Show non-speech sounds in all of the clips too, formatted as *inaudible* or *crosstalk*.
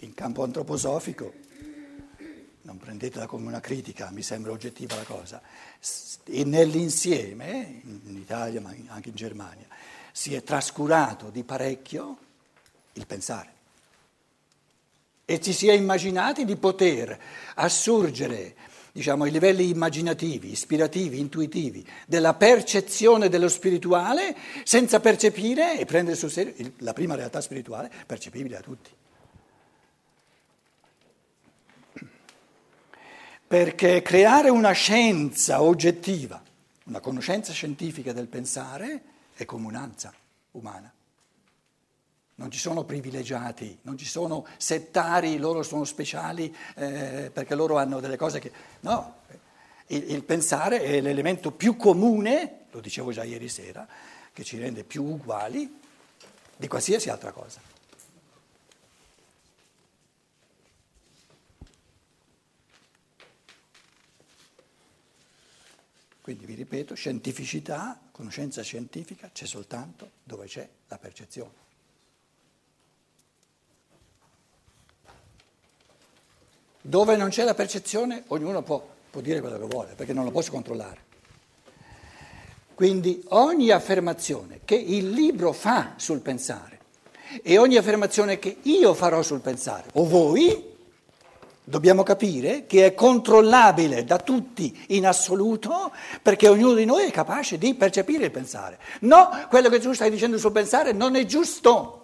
in campo antroposofico, non prendetela come una critica, mi sembra oggettiva la cosa, e nell'insieme, in Italia ma anche in Germania, si è trascurato di parecchio il pensare e ci si è immaginati di poter assurgere diciamo, ai livelli immaginativi, ispirativi, intuitivi della percezione dello spirituale senza percepire e prendere sul serio la prima realtà spirituale percepibile a tutti. Perché creare una scienza oggettiva, una conoscenza scientifica del pensare, è comunanza umana. Non ci sono privilegiati, non ci sono settari, loro sono speciali eh, perché loro hanno delle cose che... No, il, il pensare è l'elemento più comune, lo dicevo già ieri sera, che ci rende più uguali di qualsiasi altra cosa. Quindi vi ripeto, scientificità, conoscenza scientifica c'è soltanto dove c'è la percezione. Dove non c'è la percezione, ognuno può, può dire quello che vuole, perché non lo posso controllare. Quindi ogni affermazione che il libro fa sul pensare e ogni affermazione che io farò sul pensare, o voi, dobbiamo capire che è controllabile da tutti in assoluto perché ognuno di noi è capace di percepire il pensare. No, quello che tu stai dicendo sul pensare non è giusto.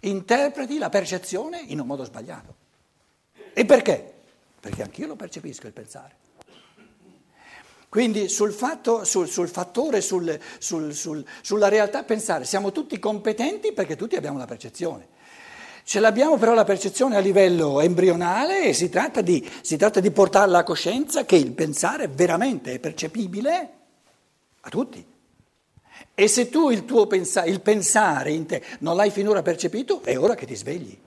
Interpreti la percezione in un modo sbagliato. E perché? Perché anch'io lo percepisco il pensare. Quindi sul, fatto, sul, sul fattore, sul, sulla realtà pensare, siamo tutti competenti perché tutti abbiamo la percezione. Ce l'abbiamo però la percezione a livello embrionale e si tratta, di, si tratta di portarla a coscienza che il pensare veramente è percepibile a tutti. E se tu il tuo pensa, il pensare in te non l'hai finora percepito, è ora che ti svegli.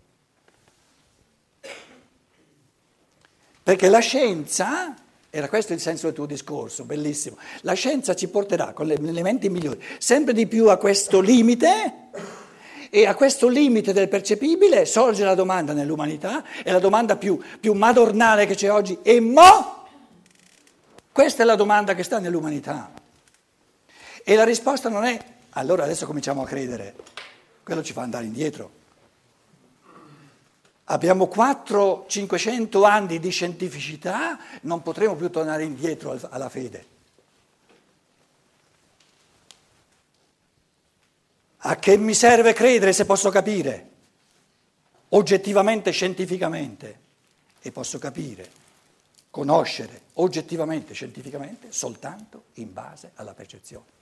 Perché la scienza, era questo il senso del tuo discorso, bellissimo, la scienza ci porterà con gli elementi migliori sempre di più a questo limite e a questo limite del percepibile sorge la domanda nell'umanità, è la domanda più, più madornale che c'è oggi, e mo? Questa è la domanda che sta nell'umanità. E la risposta non è, allora adesso cominciamo a credere, quello ci fa andare indietro. Abbiamo 400-500 anni di scientificità, non potremo più tornare indietro alla fede. A che mi serve credere se posso capire? Oggettivamente, scientificamente. E posso capire, conoscere oggettivamente, scientificamente, soltanto in base alla percezione.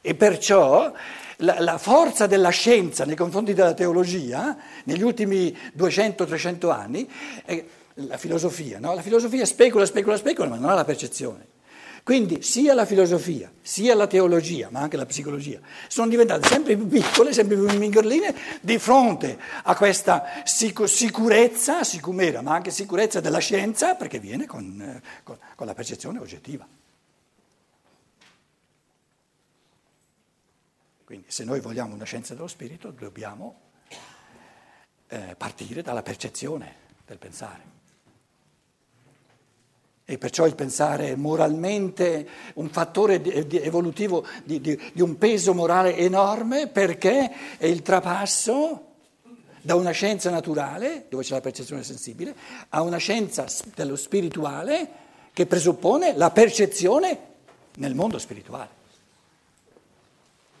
E perciò la, la, forza della scienza nei confronti della teologia, negli ultimi 200-300 anni, è la filosofia, no? La filosofia specula, specula, specula, ma non ha la percezione. Quindi sia la filosofia, sia la teologia, ma anche la psicologia, sono diventate sempre più piccole, sempre più mingherline di fronte a questa sicurezza, sicumera, ma anche sicurezza della scienza, perché viene con, eh, con, con la percezione oggettiva. Quindi se noi vogliamo una scienza dello spirito dobbiamo eh, partire dalla percezione del pensare. E perciò il pensare moralmente un fattore evolutivo di, di, di un peso morale enorme perché è il trapasso da una scienza naturale, dove c'è la percezione sensibile, a una scienza dello spirituale che presuppone la percezione nel mondo spirituale.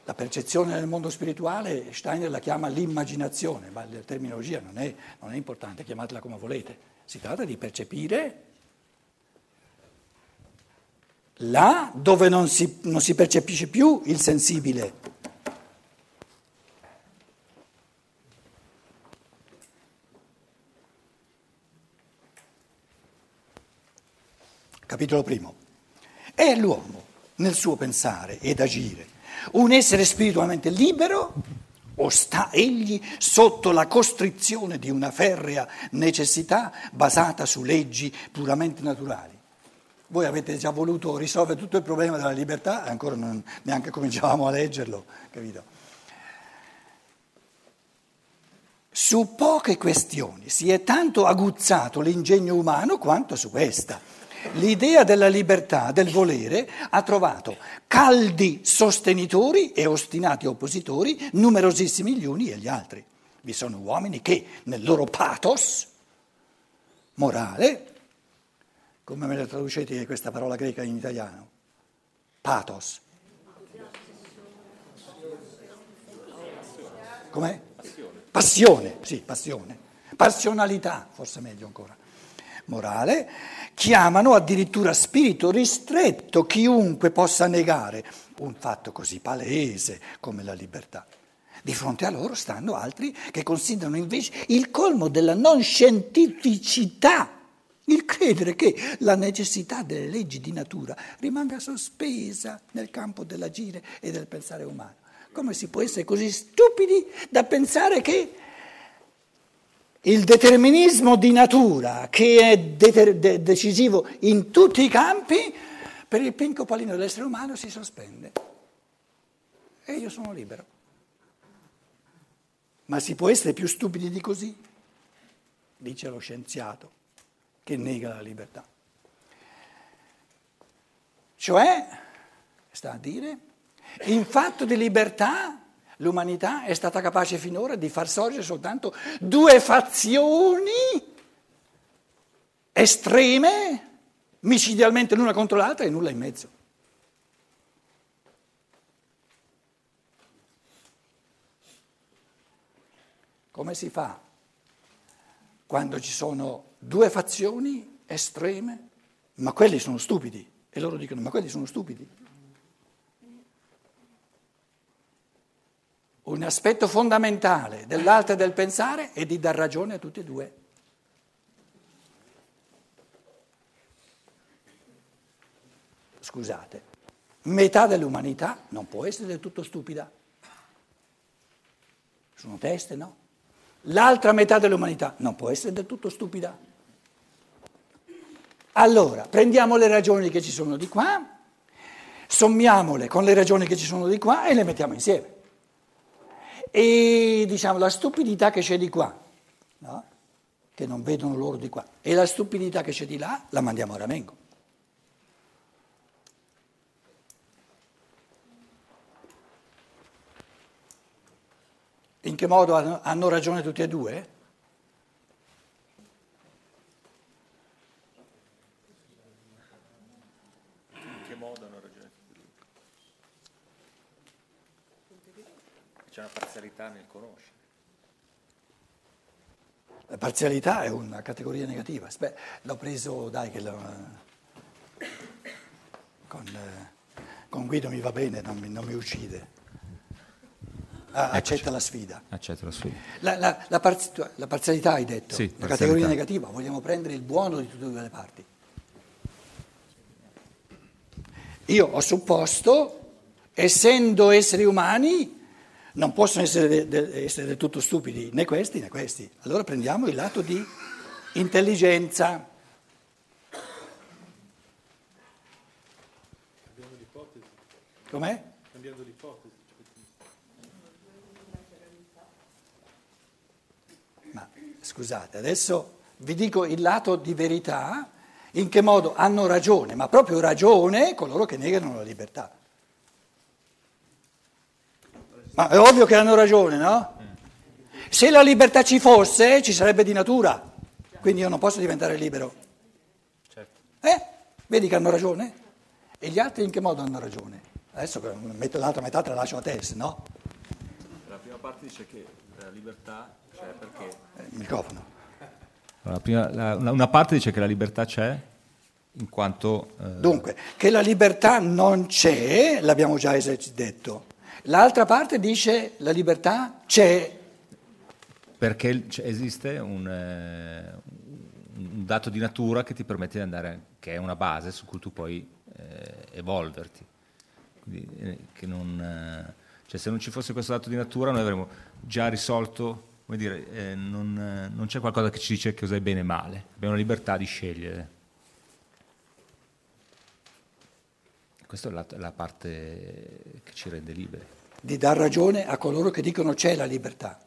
La percezione nel mondo spirituale Steiner la chiama l'immaginazione, ma la terminologia non è, non è importante, chiamatela come volete. Si tratta di percepire là dove non si, non si percepisce più il sensibile. Capitolo primo. È l'uomo nel suo pensare ed agire un essere spiritualmente libero o sta egli sotto la costrizione di una ferrea necessità basata su leggi puramente naturali? Voi avete già voluto risolvere tutto il problema della libertà, ancora non, neanche cominciavamo a leggerlo, capito? su poche questioni si è tanto aguzzato l'ingegno umano quanto su questa. L'idea della libertà, del volere, ha trovato caldi sostenitori e ostinati oppositori, numerosissimi gli uni e gli altri. Vi sono uomini che nel loro pathos morale, come me la traducete questa parola greca in italiano? Pathos. Com'è? Passione. Sì, passione. Passionalità, forse meglio ancora. Morale, chiamano addirittura spirito ristretto chiunque possa negare un fatto così palese come la libertà. Di fronte a loro stanno altri che considerano invece il colmo della non scientificità il credere che la necessità delle leggi di natura rimanga sospesa nel campo dell'agire e del pensare umano. Come si può essere così stupidi da pensare che il determinismo di natura, che è deter- de- decisivo in tutti i campi, per il pinco pallino dell'essere umano si sospende. E io sono libero. Ma si può essere più stupidi di così? Dice lo scienziato che nega la libertà. Cioè, sta a dire, in fatto di libertà l'umanità è stata capace finora di far sorgere soltanto due fazioni estreme, micidialmente l'una contro l'altra e nulla in mezzo. Come si fa quando ci sono due fazioni estreme? Ma quelli sono stupidi e loro dicono ma quelli sono stupidi. Un aspetto fondamentale dell'arte del pensare è di dar ragione a tutti e due. Scusate, metà dell'umanità non può essere del tutto stupida. Sono teste, no? L'altra metà dell'umanità non può essere del tutto stupida. Allora, prendiamo le ragioni che ci sono di qua, sommiamole con le ragioni che ci sono di qua e le mettiamo insieme. E diciamo la stupidità che c'è di qua, no? che non vedono loro di qua, e la stupidità che c'è di là la mandiamo a ramengo. In che modo hanno ragione tutti e due? In che modo hanno ragione tutti e due? C'è una parzialità nel conoscere. La parzialità è una categoria negativa. Aspetta, l'ho preso, dai, che lo, con, con, Guido mi va bene, non mi, non mi uccide. Ah, accetta la sfida. Accetta la sfida. La, la, la, parzi- la parzialità hai detto, sì, la categoria negativa, vogliamo prendere il buono di tutte e due le parti. Io ho supposto, essendo esseri umani, non possono essere, essere del tutto stupidi né questi né questi. Allora prendiamo il lato di intelligenza. Cambiando l'ipotesi. Com'è? Cambiando l'ipotesi. Ma scusate, adesso vi dico il lato di verità, in che modo hanno ragione, ma proprio ragione coloro che negano la libertà. Ma è ovvio che hanno ragione, no? Se la libertà ci fosse, ci sarebbe di natura, quindi io non posso diventare libero. Certo. Eh? Vedi che hanno ragione? E gli altri in che modo hanno ragione? Adesso metto l'altra metà te la lascio a te, se no? La prima parte dice che la libertà c'è perché... Eh, il microfono. Allora, prima, la, una parte dice che la libertà c'è in quanto... Eh... Dunque, che la libertà non c'è, l'abbiamo già detto. L'altra parte dice la libertà c'è. Perché esiste un, eh, un, dato di natura che ti permette di andare, che è una base su cui tu puoi eh, evolverti. Quindi, eh, non, cioè, se non ci fosse questo dato di natura noi avremmo già risolto, come dire, eh, non, non c'è qualcosa che ci dice cosa è bene e male, abbiamo la libertà di scegliere. Questa è la, la, parte che ci rende liberi. Di dar ragione a coloro che dicono c'è la libertà.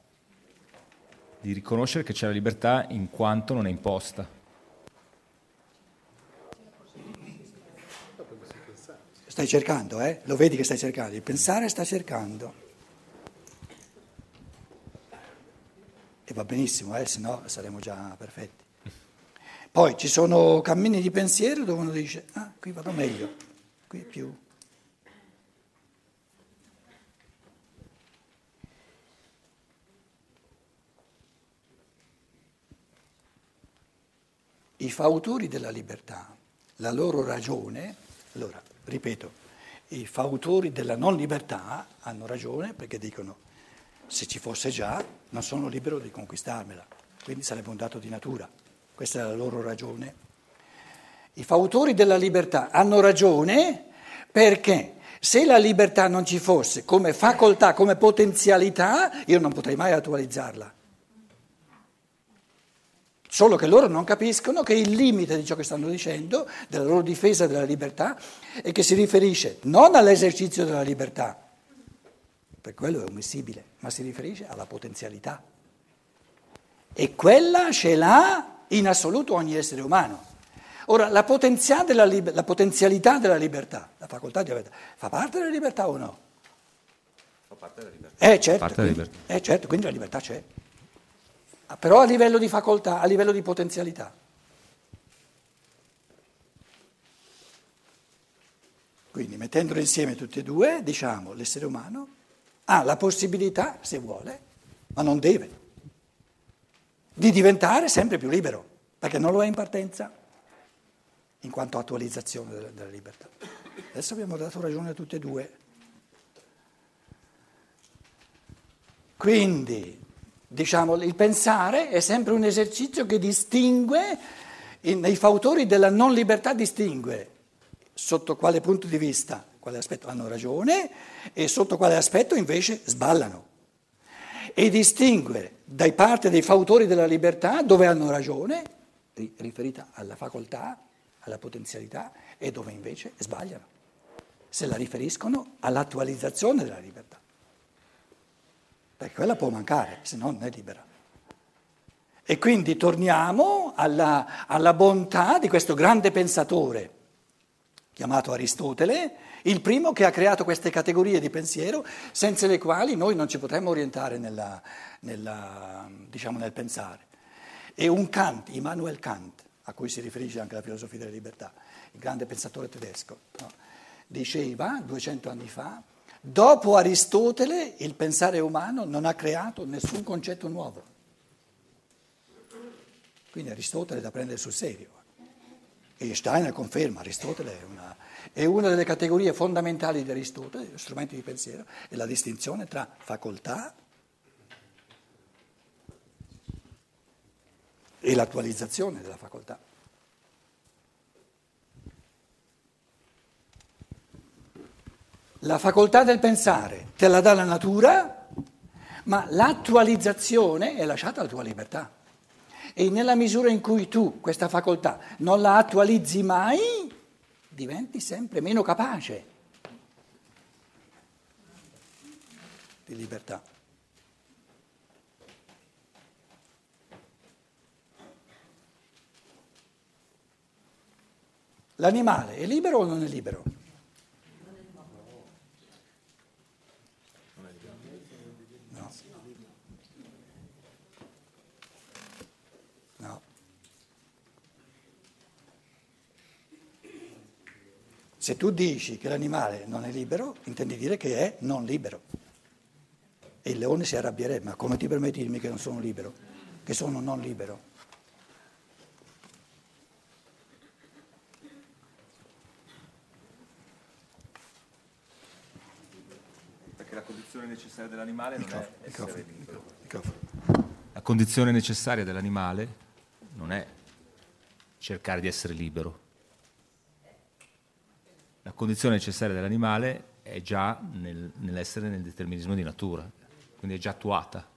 di riconoscere che c'è la libertà in quanto non è imposta. Stai cercando, eh? Lo vedi che stai cercando, il pensare sta cercando. E va benissimo, eh? se no saremo già perfetti. Poi ci sono cammini di pensiero dove uno dice, ah, qui vado meglio, qui è più... I fautori della libertà, la loro ragione, allora, ripeto, i fautori della non libertà hanno ragione perché dicono se ci fosse già non sono libero di conquistarmela, quindi sarebbe un dato di natura, questa è la loro ragione. I fautori della libertà hanno ragione perché se la libertà non ci fosse come facoltà, come potenzialità, io non potrei mai attualizzarla. Solo che loro non capiscono che il limite di ciò che stanno dicendo, della loro difesa della libertà, è che si riferisce non all'esercizio della libertà, per quello è ommissibile, ma si riferisce alla potenzialità. E quella ce l'ha in assoluto ogni essere umano. Ora, la, della, la potenzialità della libertà, la facoltà di libertà, fa parte della libertà o no? Fa parte della libertà. Eh certo, quindi, libertà. Eh, certo quindi la libertà c'è. Ah, però a livello di facoltà, a livello di potenzialità. Quindi mettendolo insieme tutti e due, diciamo, l'essere umano ha la possibilità, se vuole, ma non deve, di diventare sempre più libero, perché non lo è in partenza, in quanto attualizzazione della, della libertà. Adesso abbiamo dato ragione a tutte e due. Quindi Diciamo, il pensare è sempre un esercizio che distingue, nei fautori della non libertà distingue sotto quale punto di vista, quale aspetto hanno ragione e sotto quale aspetto invece sballano. E distingue dai parte dei fautori della libertà dove hanno ragione, riferita alla facoltà, alla potenzialità, e dove invece sbagliano, se la riferiscono all'attualizzazione della libertà perché quella può mancare, se no non è libera. E quindi torniamo alla, alla bontà di questo grande pensatore, chiamato Aristotele, il primo che ha creato queste categorie di pensiero senza le quali noi non ci potremmo orientare nella, nella, diciamo, nel pensare. E un Kant, Immanuel Kant, a cui si riferisce anche la filosofia della libertà, il grande pensatore tedesco, no? diceva 200 anni fa Dopo Aristotele il pensare umano non ha creato nessun concetto nuovo. Quindi Aristotele è da prendere sul serio. E Steiner conferma, Aristotele è una, è una delle categorie fondamentali di Aristotele, strumenti di pensiero, è la distinzione tra facoltà e l'attualizzazione della facoltà. La facoltà del pensare te la dà la natura, ma l'attualizzazione è lasciata alla tua libertà. E nella misura in cui tu questa facoltà non la attualizzi mai, diventi sempre meno capace di libertà. L'animale è libero o non è libero? Se tu dici che l'animale non è libero, intendi dire che è non libero. E il leone si arrabbierebbe, ma come ti permetti di dirmi che non sono libero, che sono non libero? Perché la condizione necessaria dell'animale non è essere libero. La condizione necessaria dell'animale non è cercare di essere libero condizione necessaria dell'animale è già nel, nell'essere nel determinismo di natura, quindi è già attuata.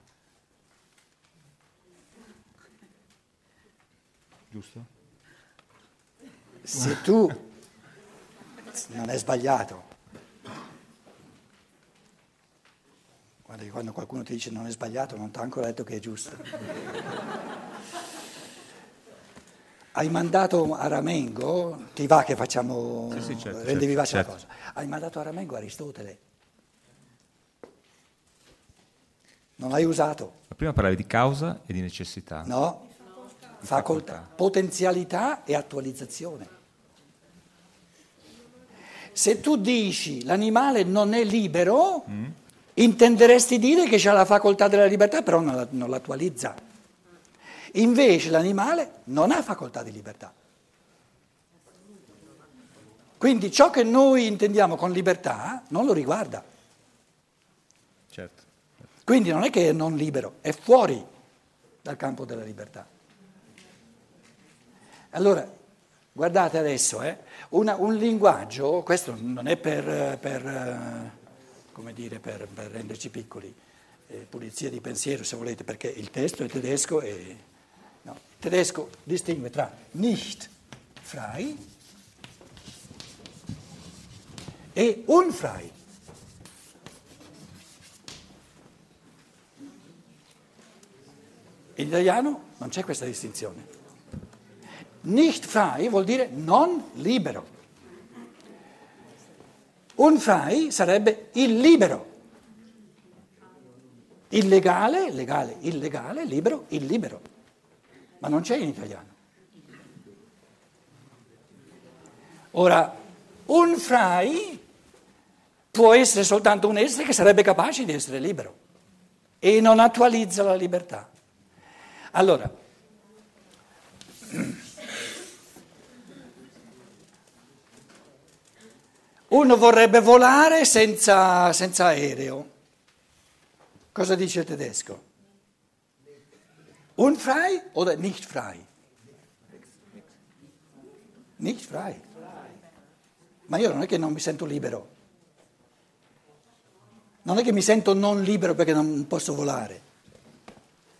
Giusto? Se tu non è sbagliato, Guarda che quando qualcuno ti dice non è sbagliato, non ti ha ancora detto che è giusto. Hai mandato a Ramengo, ti va che facciamo, Sì, sì, certo, rendi certo, vivace certo. la cosa. Hai mandato a Ramengo Aristotele. Non l'hai usato, Ma prima parlavi di causa e di necessità. no? Facoltà, facoltà. potenzialità e attualizzazione. Se tu dici l'animale non è libero, intenderesti dire che ha la facoltà della libertà, però non, la- non l'attualizza. Invece l'animale non ha facoltà di libertà. Quindi ciò che noi intendiamo con libertà non lo riguarda. Certo. Quindi non è che è non libero, è fuori dal campo della libertà. Allora, guardate adesso, eh, una- un linguaggio, questo non è per, per, eh, come dire, per, per renderci piccoli, eh, pulizia di pensiero se volete, perché il testo è tedesco e tedesco distingue tra nicht frei e unfrei. In italiano non c'è questa distinzione. Nicht frei vuol dire non libero. Unfrei sarebbe illibero. Illegale, legale, illegale, libero, illibero. Ma non c'è in italiano. Ora, un frei può essere soltanto un essere che sarebbe capace di essere libero e non attualizza la libertà. Allora, uno vorrebbe volare senza, senza aereo. Cosa dice il tedesco? Unfrei o nicht frei? Nicht frei. Ma io non è che non mi sento libero. Non è che mi sento non libero perché non posso volare.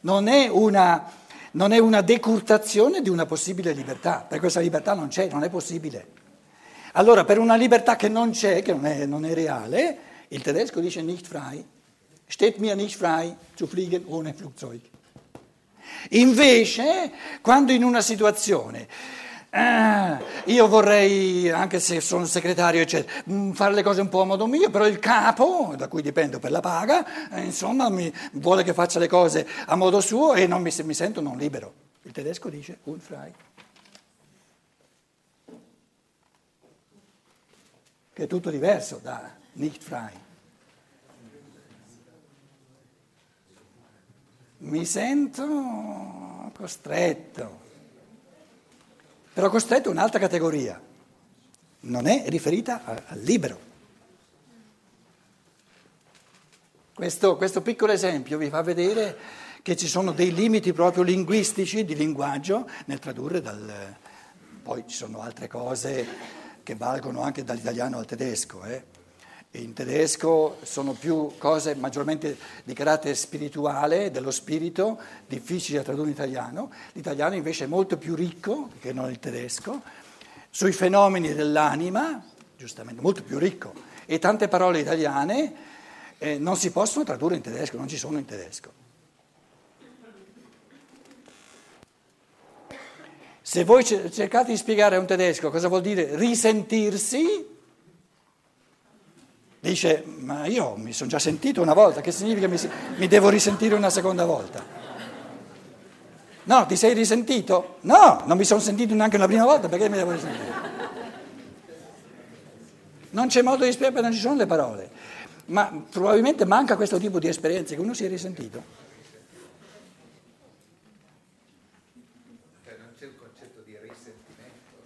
Non è una, non è una decurtazione di una possibile libertà, perché questa libertà non c'è, non è possibile. Allora, per una libertà che non c'è, che non è, non è reale, il tedesco dice nicht frei, steht mir nicht frei zu fliegen ohne Flugzeug. Invece, quando in una situazione eh, io vorrei, anche se sono segretario, eccetera, mm, fare le cose un po' a modo mio, però il capo, da cui dipendo per la paga, eh, insomma, mi vuole che faccia le cose a modo suo e non mi, mi sento non libero. Il tedesco dice unfrei. Che è tutto diverso da nicht frei. Mi sento costretto. Però costretto è un'altra categoria, non è riferita al libero. Questo, questo piccolo esempio vi fa vedere che ci sono dei limiti proprio linguistici di linguaggio nel tradurre dal... Poi ci sono altre cose che valgono anche dall'italiano al tedesco. eh. In tedesco sono più cose maggiormente di carattere spirituale, dello spirito, difficili da tradurre in italiano. L'italiano invece è molto più ricco che non il tedesco, sui fenomeni dell'anima, giustamente, molto più ricco. E tante parole italiane eh, non si possono tradurre in tedesco, non ci sono in tedesco. Se voi ce- cercate di spiegare a un tedesco cosa vuol dire risentirsi, dice, ma io mi sono già sentito una volta, che significa mi, mi devo risentire una seconda volta? No, ti sei risentito? No, non mi sono sentito neanche una prima volta, perché mi devo risentire? Non c'è modo di spiegare, non ci sono le parole, ma probabilmente manca questo tipo di esperienze che uno si è risentito.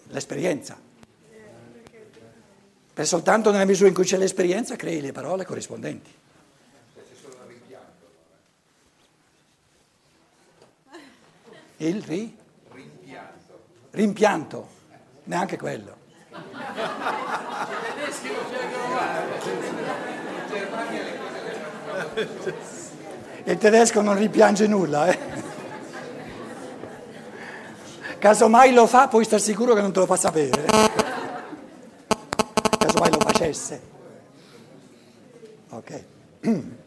L'esperienza. Per soltanto nella misura in cui c'è l'esperienza crei le parole corrispondenti. Il ri? Rimpianto. Neanche quello. Il tedesco non rimpiange nulla, eh. Casomai lo fa, puoi star sicuro che non te lo fa sapere. Casomai lo facesse. Ok. *clears throat*